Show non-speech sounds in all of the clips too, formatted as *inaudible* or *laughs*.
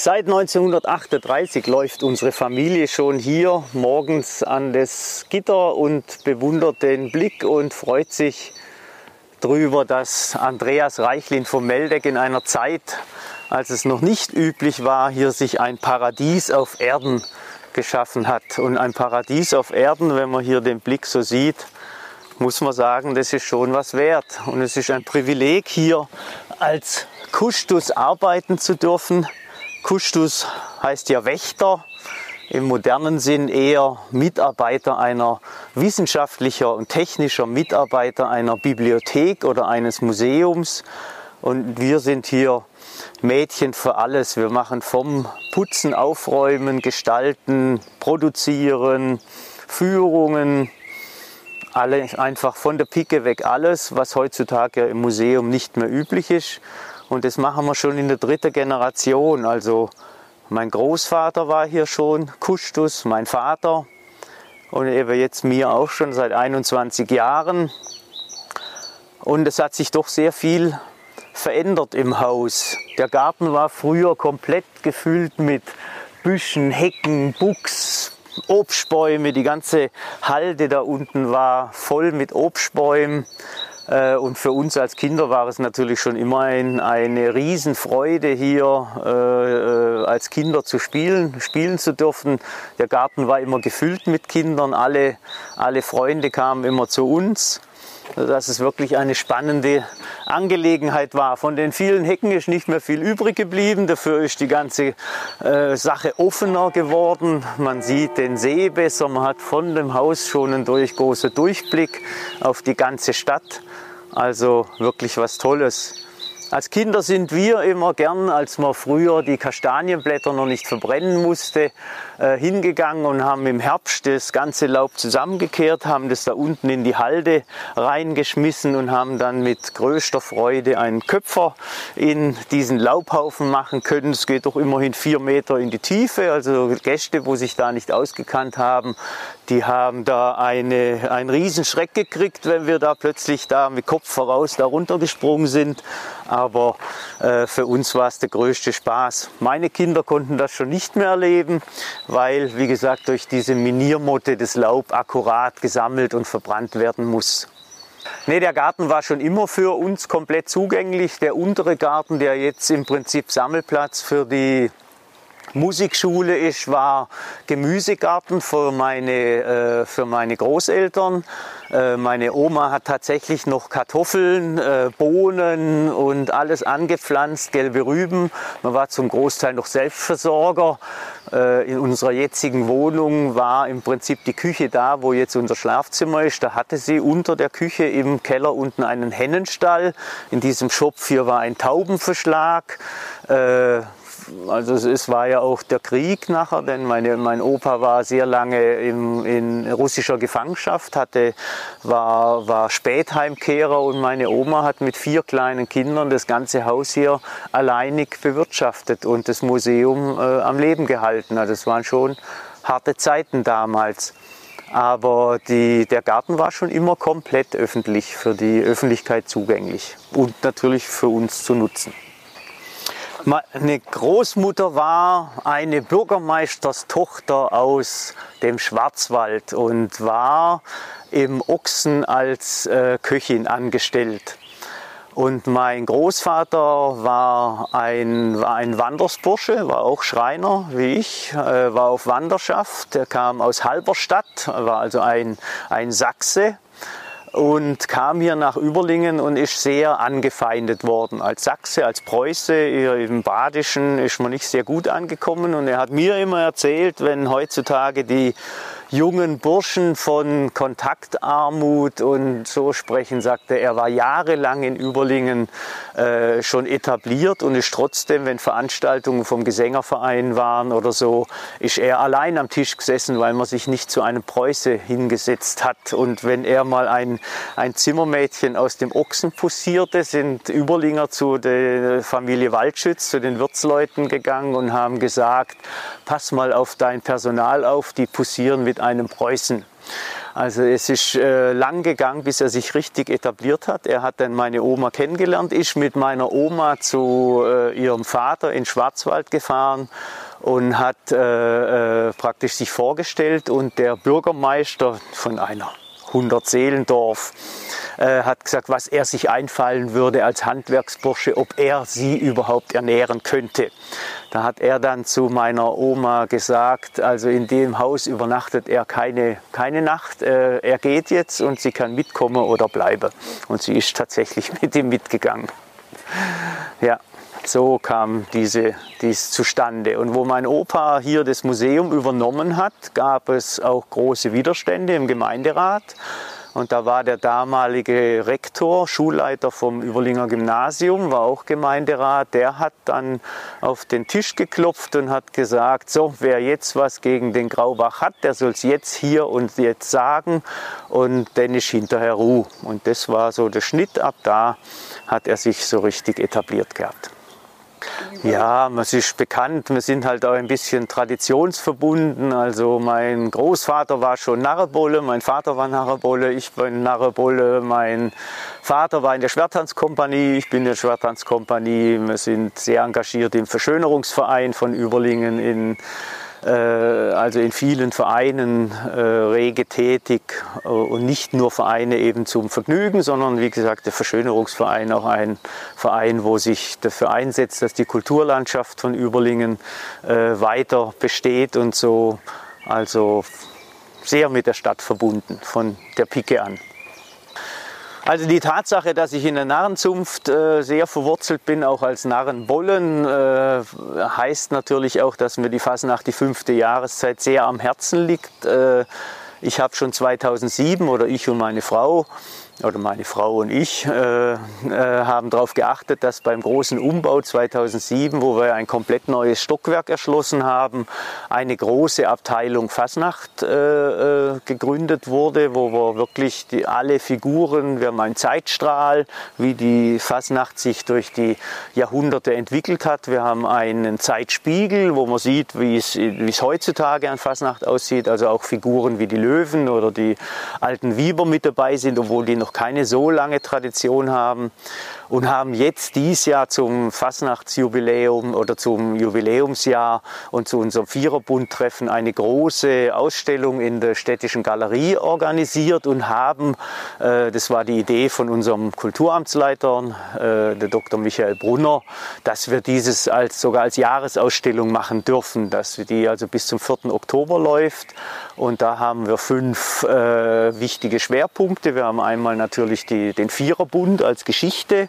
Seit 1938 läuft unsere Familie schon hier morgens an das Gitter und bewundert den Blick und freut sich darüber, dass Andreas Reichlin vom Meldeck in einer Zeit, als es noch nicht üblich war, hier sich ein Paradies auf Erden geschaffen hat. Und ein Paradies auf Erden, wenn man hier den Blick so sieht, muss man sagen, das ist schon was wert. Und es ist ein Privileg, hier als Kustus arbeiten zu dürfen Kustus heißt ja Wächter, im modernen Sinn eher Mitarbeiter einer wissenschaftlicher und technischer Mitarbeiter einer Bibliothek oder eines Museums. Und wir sind hier Mädchen für alles. Wir machen vom Putzen, Aufräumen, Gestalten, Produzieren, Führungen, alle einfach von der Pike weg alles, was heutzutage im Museum nicht mehr üblich ist. Und das machen wir schon in der dritten Generation. Also mein Großvater war hier schon, Kustus, mein Vater und eben jetzt mir auch schon seit 21 Jahren. Und es hat sich doch sehr viel verändert im Haus. Der Garten war früher komplett gefüllt mit Büschen, Hecken, Buchs, Obstbäume. Die ganze Halde da unten war voll mit Obstbäumen. Äh, und für uns als Kinder war es natürlich schon immer ein, eine Riesenfreude, hier äh, äh, als Kinder zu spielen, spielen zu dürfen. Der Garten war immer gefüllt mit Kindern, alle, alle Freunde kamen immer zu uns dass es wirklich eine spannende Angelegenheit war. Von den vielen Hecken ist nicht mehr viel übrig geblieben, dafür ist die ganze äh, Sache offener geworden. Man sieht den See besser, man hat von dem Haus schon einen durch, großen Durchblick auf die ganze Stadt. Also wirklich was Tolles. Als Kinder sind wir immer gern, als man früher die Kastanienblätter noch nicht verbrennen musste, äh, hingegangen und haben im Herbst das ganze Laub zusammengekehrt, haben das da unten in die Halde reingeschmissen und haben dann mit größter Freude einen Köpfer in diesen Laubhaufen machen können. Es geht doch immerhin vier Meter in die Tiefe, also Gäste, wo sich da nicht ausgekannt haben, die haben da eine, einen riesen Schreck gekriegt, wenn wir da plötzlich da mit Kopf voraus da runtergesprungen sind. Aber äh, für uns war es der größte Spaß. Meine Kinder konnten das schon nicht mehr erleben, weil, wie gesagt, durch diese Miniermotte das Laub akkurat gesammelt und verbrannt werden muss. Nee, der Garten war schon immer für uns komplett zugänglich. Der untere Garten, der jetzt im Prinzip Sammelplatz für die Musikschule ist, war Gemüsegarten für meine, äh, für meine Großeltern. Äh, meine Oma hat tatsächlich noch Kartoffeln, äh, Bohnen und alles angepflanzt, gelbe Rüben. Man war zum Großteil noch Selbstversorger. Äh, in unserer jetzigen Wohnung war im Prinzip die Küche da, wo jetzt unser Schlafzimmer ist. Da hatte sie unter der Küche im Keller unten einen Hennenstall. In diesem Schopf hier war ein Taubenverschlag. Also es war ja auch der Krieg nachher, denn meine, mein Opa war sehr lange im, in russischer Gefangenschaft, hatte, war, war Spätheimkehrer und meine Oma hat mit vier kleinen Kindern das ganze Haus hier alleinig bewirtschaftet und das Museum äh, am Leben gehalten. Also es waren schon harte Zeiten damals. Aber die, der Garten war schon immer komplett öffentlich, für die Öffentlichkeit zugänglich und natürlich für uns zu nutzen. Meine Großmutter war eine Bürgermeisterstochter aus dem Schwarzwald und war im Ochsen als äh, Köchin angestellt. Und mein Großvater war ein, war ein Wandersbursche, war auch Schreiner wie ich, äh, war auf Wanderschaft. Er kam aus Halberstadt, war also ein, ein Sachse und kam hier nach Überlingen und ist sehr angefeindet worden. Als Sachse, als Preuße, im Badischen ist man nicht sehr gut angekommen und er hat mir immer erzählt, wenn heutzutage die jungen Burschen von Kontaktarmut und so sprechen, sagte er, war jahrelang in Überlingen äh, schon etabliert und ist trotzdem, wenn Veranstaltungen vom Gesängerverein waren oder so, ist er allein am Tisch gesessen, weil man sich nicht zu einem Preuße hingesetzt hat. Und wenn er mal ein, ein Zimmermädchen aus dem Ochsen pussierte, sind Überlinger zu der Familie Waldschütz, zu den Wirtsleuten gegangen und haben gesagt, pass mal auf dein Personal auf, die pussieren mit einem Preußen. Also es ist äh, lang gegangen, bis er sich richtig etabliert hat. Er hat dann meine Oma kennengelernt, ist mit meiner Oma zu äh, ihrem Vater in Schwarzwald gefahren und hat äh, äh praktisch sich vorgestellt und der Bürgermeister von einer 100 Seelendorf äh, hat gesagt, was er sich einfallen würde als Handwerksbursche, ob er sie überhaupt ernähren könnte. Da hat er dann zu meiner Oma gesagt, also in dem Haus übernachtet er keine, keine Nacht. Äh, er geht jetzt und sie kann mitkommen oder bleiben. Und sie ist tatsächlich *laughs* mit ihm mitgegangen. Ja, so kam diese, dies zustande. Und wo mein Opa hier das Museum übernommen hat, gab es auch große Widerstände im Gemeinderat. Und da war der damalige Rektor, Schulleiter vom Überlinger Gymnasium, war auch Gemeinderat. Der hat dann auf den Tisch geklopft und hat gesagt, so, wer jetzt was gegen den Graubach hat, der soll es jetzt hier und jetzt sagen. Und dann ist hinterher Ruhe. Und das war so der Schnitt. Ab da hat er sich so richtig etabliert gehabt. Ja, es ist bekannt, wir sind halt auch ein bisschen traditionsverbunden. Also mein Großvater war schon Narrebolle, mein Vater war Narrebolle, ich bin Narrebolle, mein Vater war in der Schwertanzkompanie, ich bin in der Schwertanzkompanie. Wir sind sehr engagiert im Verschönerungsverein von Überlingen in also in vielen Vereinen äh, rege tätig äh, und nicht nur Vereine eben zum Vergnügen, sondern wie gesagt der Verschönerungsverein auch ein Verein, wo sich dafür einsetzt, dass die Kulturlandschaft von Überlingen weiter besteht und so also sehr mit der Stadt verbunden von der Pike an. Also die Tatsache, dass ich in der Narrenzunft äh, sehr verwurzelt bin, auch als Narrenbollen, äh, heißt natürlich auch, dass mir die Fasnacht, die fünfte Jahreszeit, sehr am Herzen liegt. Äh, ich habe schon 2007 oder ich und meine Frau oder meine Frau und ich äh, äh, haben darauf geachtet, dass beim großen Umbau 2007, wo wir ein komplett neues Stockwerk erschlossen haben, eine große Abteilung Fasnacht äh, äh, gegründet wurde, wo wir wirklich die, alle Figuren, wir haben einen Zeitstrahl, wie die Fasnacht sich durch die Jahrhunderte entwickelt hat. Wir haben einen Zeitspiegel, wo man sieht, wie es, heutzutage an Fasnacht aussieht, also auch Figuren wie die Löwen oder die alten Wieber mit dabei sind, obwohl die noch noch keine so lange Tradition haben und haben jetzt dies Jahr zum Fasnachtsjubiläum oder zum Jubiläumsjahr und zu unserem Viererbundtreffen eine große Ausstellung in der städtischen Galerie organisiert und haben, äh, das war die Idee von unserem Kulturamtsleiter, äh, der Dr. Michael Brunner, dass wir dieses als, sogar als Jahresausstellung machen dürfen, dass die also bis zum 4. Oktober läuft und da haben wir fünf äh, wichtige Schwerpunkte. Wir haben einmal natürlich die, den Viererbund als Geschichte.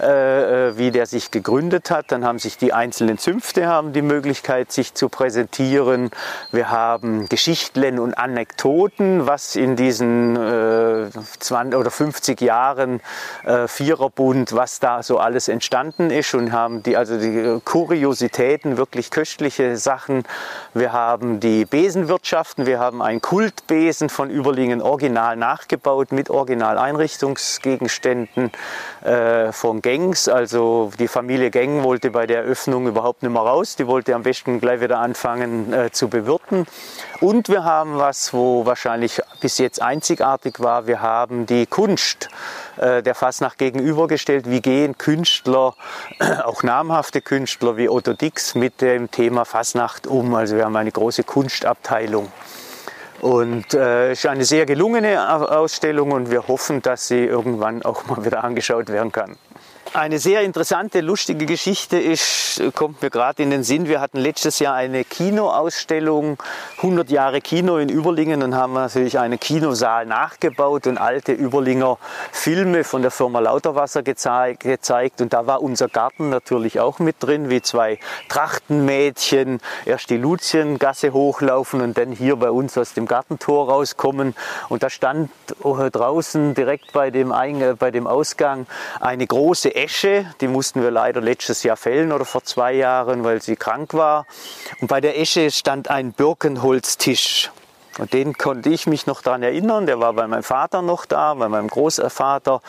äh, wie der sich gegründet hat. Dann haben sich die einzelnen Zünfte haben die Möglichkeit, sich zu präsentieren. Wir haben Geschichtlen und Anekdoten, was in diesen äh, 20 oder 50 Jahren äh, Viererbund, was da so alles entstanden ist und haben die, also die Kuriositäten, wirklich köstliche Sachen. Wir haben die Besenwirtschaften, wir haben einen Kultbesen von Überlingen original nachgebaut mit Original-Einrichtungsgegenständen äh, von Gengs. Also die Familie Geng wollte bei der Eröffnung überhaupt nicht mehr raus. Die wollte am besten gleich wieder anfangen äh, zu bewirten. Und wir haben was, wo wahrscheinlich bis jetzt einzigartig war. Wir haben die Kunst äh, der Fasnacht gegenübergestellt. Wie gehen Künstler, *clears throat* auch namhafte Künstler wie Otto Dix mit dem Thema Fasnacht um? Also wir haben eine große Kunstabteilung. Und äh, ist eine sehr gelungene Ausstellung und wir hoffen, dass sie irgendwann auch mal wieder angeschaut werden kann. Eine sehr interessante, lustige Geschichte ist, kommt mir gerade in den Sinn. Wir hatten letztes Jahr eine Kinoausstellung, 100 Jahre Kino in Überlingen und haben natürlich einen Kinosaal nachgebaut und alte Überlinger Filme von der Firma Lauterwasser gezeigt. Und da war unser Garten natürlich auch mit drin, wie zwei Trachtenmädchen, erst die Luziengasse hochlaufen und dann hier bei uns aus dem Gartentor rauskommen. Und da stand draußen direkt bei dem, Eingang, bei dem Ausgang eine große Esche, die mussten wir leider letztes Jahr fällen oder vor zwei Jahren, weil sie krank war. Und bei der Esche stand ein Birkenholztisch. Und den konnte ich mich noch daran erinnern. Der war bei meinem Vater noch da, bei meinem Großvater.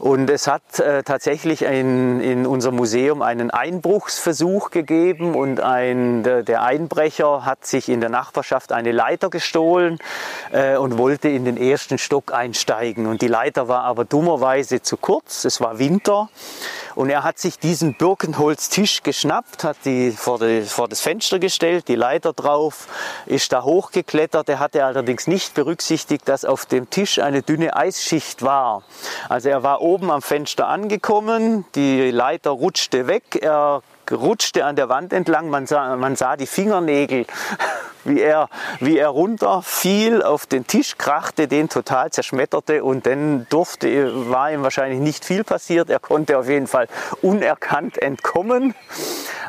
Und es hat äh, tatsächlich ein, in unserem Museum einen Einbruchsversuch gegeben und ein, der Einbrecher hat sich in der Nachbarschaft eine Leiter gestohlen äh, und wollte in den ersten Stock einsteigen. Und die Leiter war aber dummerweise zu kurz, es war Winter und er hat sich diesen Birkenholztisch geschnappt, hat die vor, die vor, das Fenster gestellt, die Leiter drauf, ist da hochgeklettert. Er hatte allerdings nicht berücksichtigt, dass auf dem Tisch eine dünne Eisschicht war. Also er war oben am Fenster angekommen, die Leiter rutschte weg, er rutschte an der Wand entlang, man sah, man sah die Fingernägel, wie er, wie er runterfiel, auf den Tisch krachte, den total zerschmetterte und dann durfte, war ihm wahrscheinlich nicht viel passiert. Er konnte auf jeden Fall unerkannt entkommen.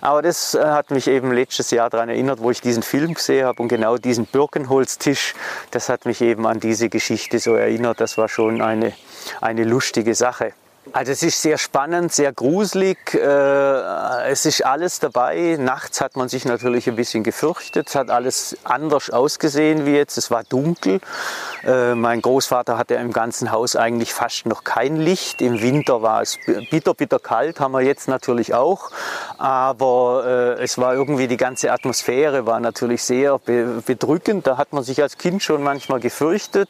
Aber das äh, hat mich eben letztes Jahr daran erinnert, wo ich diesen Film gesehen habe und genau diesen Birkenholztisch, das hat mich eben an diese Geschichte so erinnert. Das war schon eine, eine lustige Sache. Also es ist sehr spannend, sehr gruselig. Äh, es ist alles dabei. Nachts hat man sich natürlich ein bisschen gefürchtet. Es hat alles anders ausgesehen wie jetzt. Es war dunkel. Äh, mein Großvater hatte im ganzen Haus eigentlich fast noch kein Licht. Im Winter war es bitter, bitter kalt, haben wir jetzt natürlich auch. Aber äh, es war irgendwie die ganze Atmosphäre war natürlich sehr bedrückend. Da hat man sich als Kind schon manchmal gefürchtet.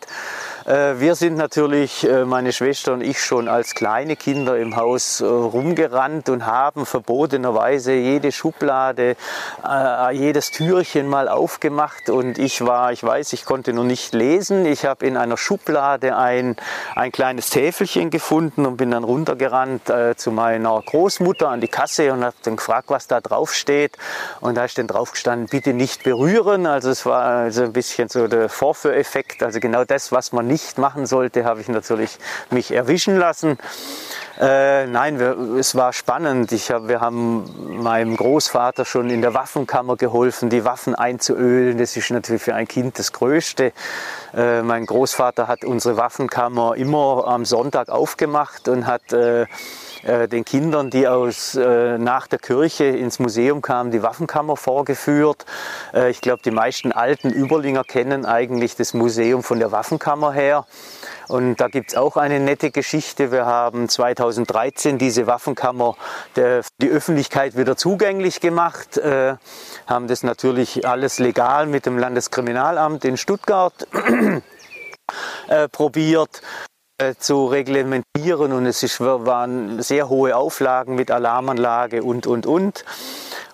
Wir sind natürlich, meine Schwester und ich schon als kleine Kinder im Haus äh, rumgerannt und haben verbotenerweise jede Schublade, äh, jedes Türchen mal aufgemacht. Und ich war, ich weiß, ich konnte noch nicht lesen. Ich habe in einer Schublade ein, ein kleines Täfelchen gefunden und bin dann runtergerannt äh, zu meiner Großmutter an die Kasse und habe dann gefragt, was da drauf steht. Und da ist dann drauf gestanden, bitte nicht berühren. Also es war also ein bisschen so der Vorführeffekt. Also genau das, was man nicht machen sollte, habe ich natürlich mich erwischen lassen. Äh, nein, wir, es war spannend. Ich hab, wir haben meinem Großvater schon in der Waffenkammer geholfen, die Waffen einzuölen. Das ist natürlich für ein Kind das Größte. Äh, mein Großvater hat unsere Waffenkammer immer am Sonntag aufgemacht und hat äh, äh den Kindern, die aus, äh, nach der Kirche ins Museum kamen, die Waffenkammer vorgeführt. Äh, ich glaube, die meisten alten Überlinger kennen eigentlich das Museum von der Waffenkammer her. Und da gibt es auch eine nette Geschichte. Wir haben 2013 diese Waffenkammer der, die Öffentlichkeit wieder zugänglich gemacht, äh, haben das natürlich alles legal mit dem Landeskriminalamt in Stuttgart äh, probiert äh, zu reglementieren. Und es ist, waren sehr hohe Auflagen mit Alarmanlage und, und, und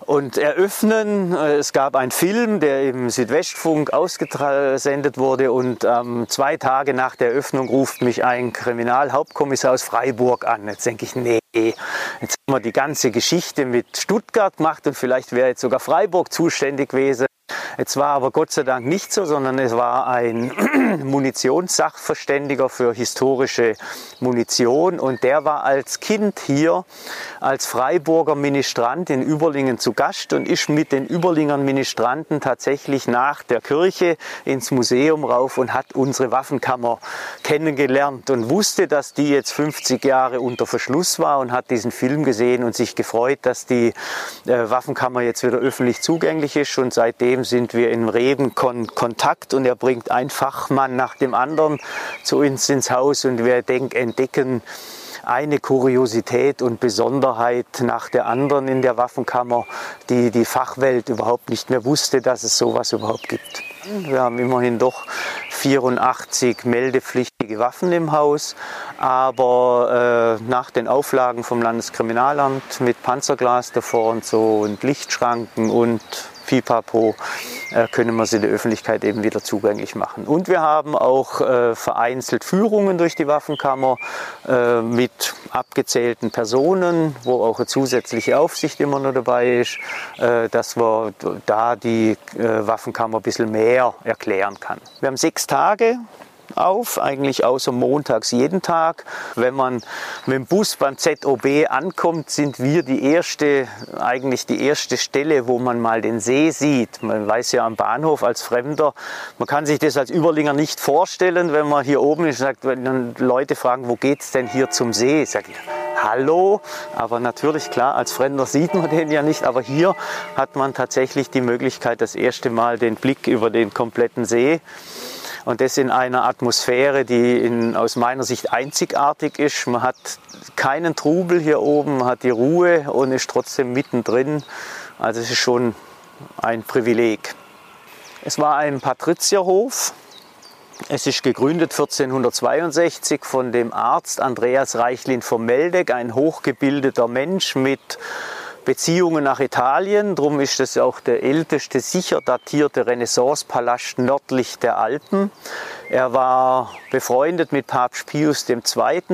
und eröffnen. Äh, es gab einen Film, der im Südwestfunk ausgesendet wurde und ähm, zwei Tage nach der Eröffnung ruft mich ein Kriminalhauptkommissar aus Freiburg an. Jetzt denke ich, nee, jetzt haben wir die ganze Geschichte mit Stuttgart gemacht und vielleicht wäre jetzt sogar Freiburg zuständig gewesen. Es war aber Gott sei Dank nicht so, sondern es war ein *clears throat* Munitionssachverständiger für historische Munition. Und der war als Kind hier als Freiburger Ministrant in Überlingen zu Gast und ist mit den Überlingern Ministranten tatsächlich nach der Kirche ins Museum rauf und hat unsere Waffenkammer kennengelernt und wusste, dass die jetzt 50 Jahre unter Verschluss war und hat diesen Film gesehen und sich gefreut, dass die äh, Waffenkammer jetzt wieder öffentlich zugänglich ist. Und seitdem sind wir in regen Kon Kontakt und er bringt ein Fachmann nach dem anderen zu uns ins Haus und wir entdecken eine Kuriosität und Besonderheit nach der anderen in der Waffenkammer, die die Fachwelt überhaupt nicht mehr wusste, dass es sowas überhaupt gibt. Wir haben immerhin doch 84 meldepflichtige Waffen im Haus, aber äh, nach den Auflagen vom Landeskriminalamt mit Panzerglas davor und so und Lichtschranken und Pipapo äh, können wir sie der Öffentlichkeit eben wieder zugänglich machen. Und wir haben auch äh, vereinzelt Führungen durch die Waffenkammer äh, mit abgezählten Personen, wo auch eine zusätzliche Aufsicht immer noch dabei ist, äh, dass man da die äh, Waffenkammer ein bisschen mehr erklären kann. Wir haben sechs Tage auf, eigentlich außer montags jeden Tag. Wenn man mit dem Bus beim ZOB ankommt, sind wir die erste, eigentlich die erste Stelle, wo man mal den See sieht. Man weiß ja am Bahnhof als Fremder, man kann sich das als Überlinger nicht vorstellen, wenn man hier oben ist, sagt, wenn Leute fragen, wo geht's denn hier zum See? Sag ich, Hallo, aber natürlich klar, als Fremder sieht man den ja nicht, aber hier hat man tatsächlich die Möglichkeit, das erste Mal den Blick über den kompletten See Und das in einer Atmosphäre, die in, aus meiner Sicht einzigartig ist. Man hat keinen Trubel hier oben, man hat die Ruhe und ist trotzdem mittendrin. Also es ist schon ein Privileg. Es war ein Patrizierhof. Es ist gegründet 1462 von dem Arzt Andreas Reichlin von Meldeck, ein hochgebildeter Mensch mit Beziehungen nach Italien. Darum ist es auch der älteste sicher datierte Renaissancepalast nördlich der Alpen. Er war befreundet mit Papst Pius II.,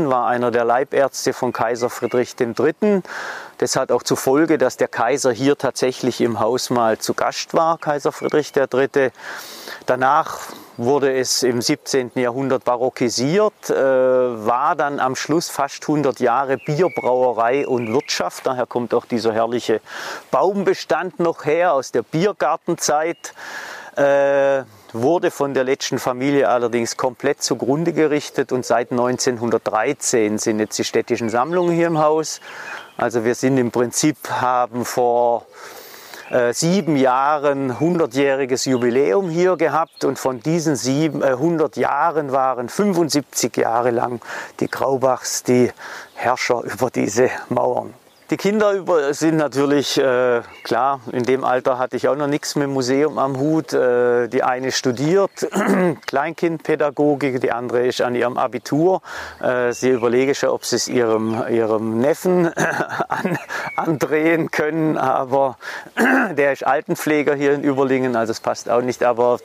war einer der Leibärzte von Kaiser Friedrich III. Das hat auch zur Folge, dass der Kaiser hier tatsächlich im Haus mal zu Gast war, Kaiser Friedrich III. Danach wurde es im 17. Jahrhundert barockisiert, äh, war dann am Schluss fast 100 Jahre Bierbrauerei und Wirtschaft. Daher kommt auch dieser herrliche Baumbestand noch her aus der Biergartenzeit. Äh, wurde von der letzten Familie allerdings komplett zugrunde gerichtet und seit 1913 sind jetzt die städtischen Sammlungen hier im Haus. Also wir sind im Prinzip, haben vor äh, sieben Jahren 100-jähriges Jubiläum hier gehabt und von diesen sieben, äh, 100 Jahren waren 75 Jahre lang die Graubachs die Herrscher über diese Mauern. Die Kinder sind natürlich, äh, klar, in dem Alter hatte ich auch noch nichts mit dem Museum am Hut. Äh, die eine studiert *clears throat* Kleinkindpädagogik, die andere ist an ihrem Abitur. Äh, sie überlege schon, ob sie es ihrem, ihrem Neffen *clears throat* an, andrehen können, aber *clears throat* der ist Altenpfleger hier in Überlingen, also es passt auch nicht. Aber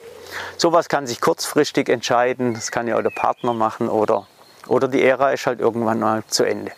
sowas kann sich kurzfristig entscheiden, das kann ja auch der Partner machen oder, oder die Ära ist halt irgendwann mal zu Ende.